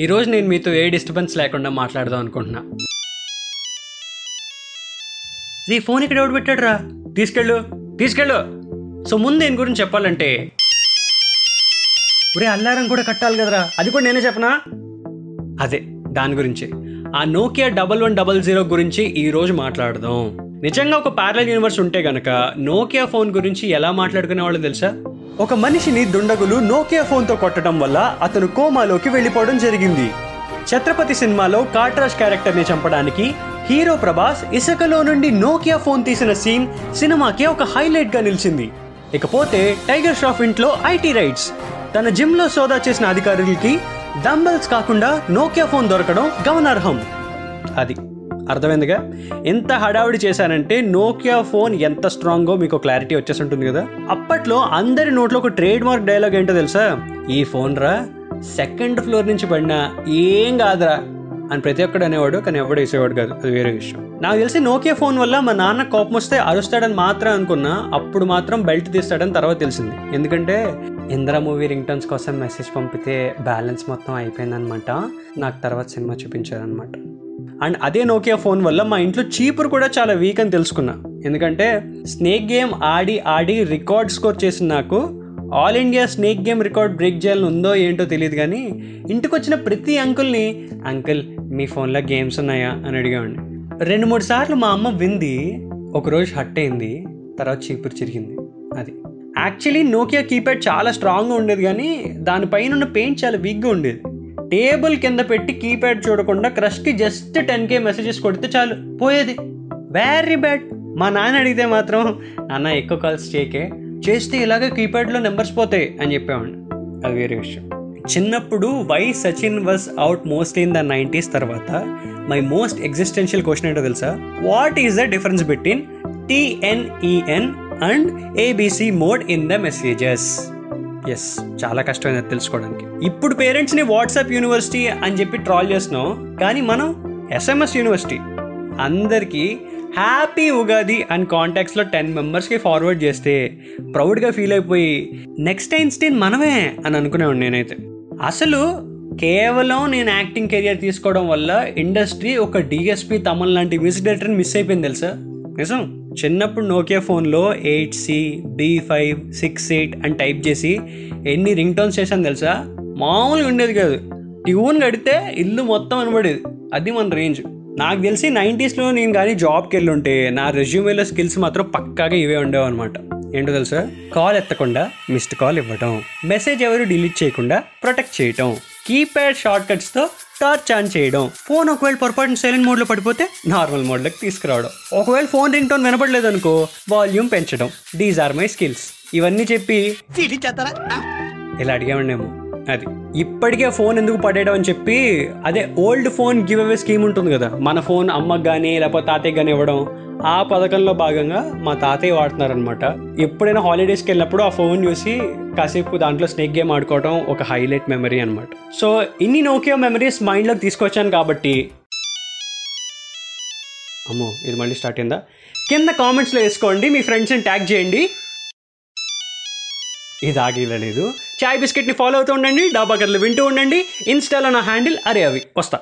ఈరోజు నేను మీతో ఏ డిస్టర్బెన్స్ లేకుండా మాట్లాడదాం అనుకుంటున్నా. ఈ ఫోన్ ఇక్కడ ఎవడు పెట్టాడు రా తీసుకెళ్ళు తీసుకెళ్ళు. సో ముందు దీని గురించి చెప్పాలంటే ఒరే అల్లారం కూడా కట్టాలి కదరా? అది కూడా నేనే చెప్పనా? అదే దాని గురించి. ఆ Nokia double one double zero గురించి ఈ రోజు మాట్లాడదాం. నిజంగా ఒక ప్యారల్ యూనివర్స్ ఉంటే గనక నోకియా ఫోన్ గురించి ఎలా మాట్లాడుకునే వాళ్ళు తెలుసా? ఒక మనిషిని దుండగులు నోకియా ఫోన్తో కొట్టడం వల్ల అతను కోమాలోకి వెళ్ళిపోవడం జరిగింది. ఛత్రపతి సినిమాలో కాట్రాజ్ క్యారెక్టర్ని చంపడానికి హీరో ప్రభాస్ ఇసుకలో నుండి నోకియా ఫోన్ తీసిన సీన్ సినిమాకి ఒక హైలైట్గా నిలిచింది. ఇకపోతే టైగర్ షాఫ్ ఇంట్లో ఐటీ రైట్స్. తన జిమ్లో సోదా చేసిన అధికారులకి డంబల్స్ కాకుండా నోకియా ఫోన్ దొరకడం గమనార్హం. అది అర్థమైందిగా? ఎంత హడావిడి చేశానంటే నోకియా ఫోన్ ఎంత స్ట్రాంగో మీకు క్లారిటీ వచ్చేసి ఉంటుంది కదా? అప్పట్లో అందరి నోట్లో ఒక ట్రేడ్ మార్క్ డైలాగ్ ఏంటో తెలుసా? ఈ ఫోన్ రా సెకండ్ ఫ్లోర్ నుంచి పడినా ఏం కాదురా అని ప్రతి ఒక్కడు అనేవాడు కానీ ఎవడు వేసేవాడు కాదు. అది వేరే విషయం. నాకు తెలిసి నోకియా ఫోన్ వల్ల మా నాన్న కోపం వస్తే అరుస్తాడని మాత్రం అనుకున్నా అప్పుడు మాత్రం బెల్ట్ తీస్తాడని తర్వాత తెలిసింది. ఎందుకంటే ఇంద్ర మూవీ రింగ్ టర్న్స్ కోసం మెసేజ్ పంపితే బ్యాలెన్స్ మొత్తం అయిపోయిందనమాట. నాకు తర్వాత సినిమా చూపించారనమాట. అండ్ అదే నోకియా ఫోన్ వల్ల మా ఇంట్లో చీపురు కూడా చాలా వీక్ అని తెలుసుకున్నా. ఎందుకంటే స్నేక్ గేమ్ ఆడి ఆడి రికార్డ్ స్కోర్ చేసిన నాకు all India snake game record break చేయాలని ఉందో ఏంటో తెలియదు కానీ ఇంటికి వచ్చిన ప్రతి అంకుల్ని అంకుల్ మీ ఫోన్లో గేమ్స్ ఉన్నాయా? అని అడిగామండి రెండు మూడు సార్లు మా అమ్మ వింది. ఒకరోజు హట్ అయింది. తర్వాత చీపురు చిరిగింది. అది. యాక్చువల్లీ నోకియా కీప్యాడ్ చాలా స్ట్రాంగ్గా ఉండేది కానీ దానిపైన ఉన్న పెయింట్ చాలా వీక్గా ఉండేది. టేబుల్ కింద పెట్టి కీప్యాడ్ చూడకుండా క్రష్కి జస్ట్ టెన్ కే మెసేజెస్ కొడితే చాలు. పోయేది. వెరీ బ్యాడ్ మా నాన్న అడిగితే మాత్రం నాన్న ఎక్కువ కాల్స్ చేయకే. చేస్తే ఇలాగే కీప్యాడ్లో నెంబర్స్ పోతాయి అని చెప్పేవాడిని. అది వేరే విషయం. చిన్నప్పుడు why Sachin was out most in the nineties తర్వాత మై మోస్ట్ ఎగ్జిస్టెన్షియల్ క్వశ్చన్ ఏంటో తెలుసా? What is the difference between TNEN and ABC mode in the messages? Yes చాలా కష్టమైంది అది తెలుసుకోవడానికి. ఇప్పుడు పేరెంట్స్ని వాట్సాప్ యూనివర్సిటీ అని చెప్పి ట్రాల్ చేస్తున్నాం కానీ మనం ఎస్ఎంఎస్ యూనివర్సిటీ. అందరికీ హ్యాపీ ఉగాది అండ్ కాంటాక్ట్స్లో టెన్ మెంబర్స్కి ఫార్వర్డ్ చేస్తే ప్రౌడ్గా ఫీల్ అయిపోయి నెక్స్ట్ ఐన్స్టీన్ మనమే అని అనుకునేవాడు నేనైతే. అసలు కేవలం నేను యాక్టింగ్ కెరియర్ తీసుకోవడం వల్ల ఇండస్ట్రీ ఒక డిఎస్పి తమన్ లాంటి మ్యూజిక్ డైరెక్టర్ని మిస్ అయిపోయింది తెలుసా? నిజం? చిన్నప్పుడు నోకియా ఫోన్లో eight C B five six eight అని టైప్ చేసి ఎన్ని రింగ్ టోన్స్ చేశాను తెలుసా? మామూలుగా ఉండేది కాదు. ట్యూన్ కడితే ఇల్లు మొత్తం అనబడేది. అది మన రేంజ్. నాకు తెలిసి నైంటీస్లో నేను కానీ జాబ్కి వెళ్ళి ఉంటే నా రెజ్యూమేలో స్కిల్స్ మాత్రం పక్కాగా ఇవే ఉండేవి అనమాట ఏంటో తెలుసా? కాల్ ఎత్తకుండా మిస్డ్ కాల్ ఇవ్వడం మెసేజ్ ఎవరు డిలీట్ చేయకుండా ప్రొటెక్ట్ చేయటం. కీప్యాడ్ షార్ట్ కట్స్తో టార్చ్ ఆన్ చేయడం. ఫోన్ ఒకవేళ పొరపాటున సైలెంట్ మోడ్లో పడిపోతే నార్మల్ మోడ్లోకి తీసుకురావడం. ఒకవేళ ఫోన్ రింగ్ టోన్ వినపడలేదు అనుకో వాల్యూమ్ పెంచడం. దీస్ ఆర్ మై స్కిల్స్ ఇవన్నీ చెప్పి ఇలా అడిగామండేమో. అది. ఇప్పటికే ఫోన్ ఎందుకు పడేయడం అని చెప్పి అదే old phone give away scheme ఉంటుంది కదా. మన ఫోన్ అమ్మకి కానీ లేకపోతే తాతయ్యకి కానీ ఇవ్వడం. ఆ పథకంలో భాగంగా మా తాతయ్య వాడుతున్నారనమాట ఎప్పుడైనా హాలిడేస్కి వెళ్ళినప్పుడు ఆ ఫోన్ చూసి కాసేపు దాంట్లో స్నేక్ గేమ్ ఆడుకోవడం ఒక హైలైట్ మెమరీ అనమాట సో ఇన్ని నోకియా మెమరీస్ మైండ్లోకి తీసుకొచ్చాను కాబట్టి అమ్మో ఇది మళ్ళీ స్టార్ట్ అయిందా? కింద కామెంట్స్లో వేసుకోండి మీ ఫ్రెండ్స్ని ట్యాగ్ చేయండి. ఇది ఆగిలేదు చాయ్ బిస్కెట్ని ఫాలో అవుతూ ఉండండి డాబా కథలు వింటూ ఉండండి. ఇన్స్టాలో నా హ్యాండిల్ అరే అవి. వస్తా.